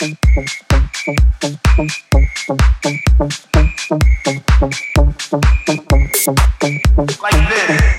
Like this.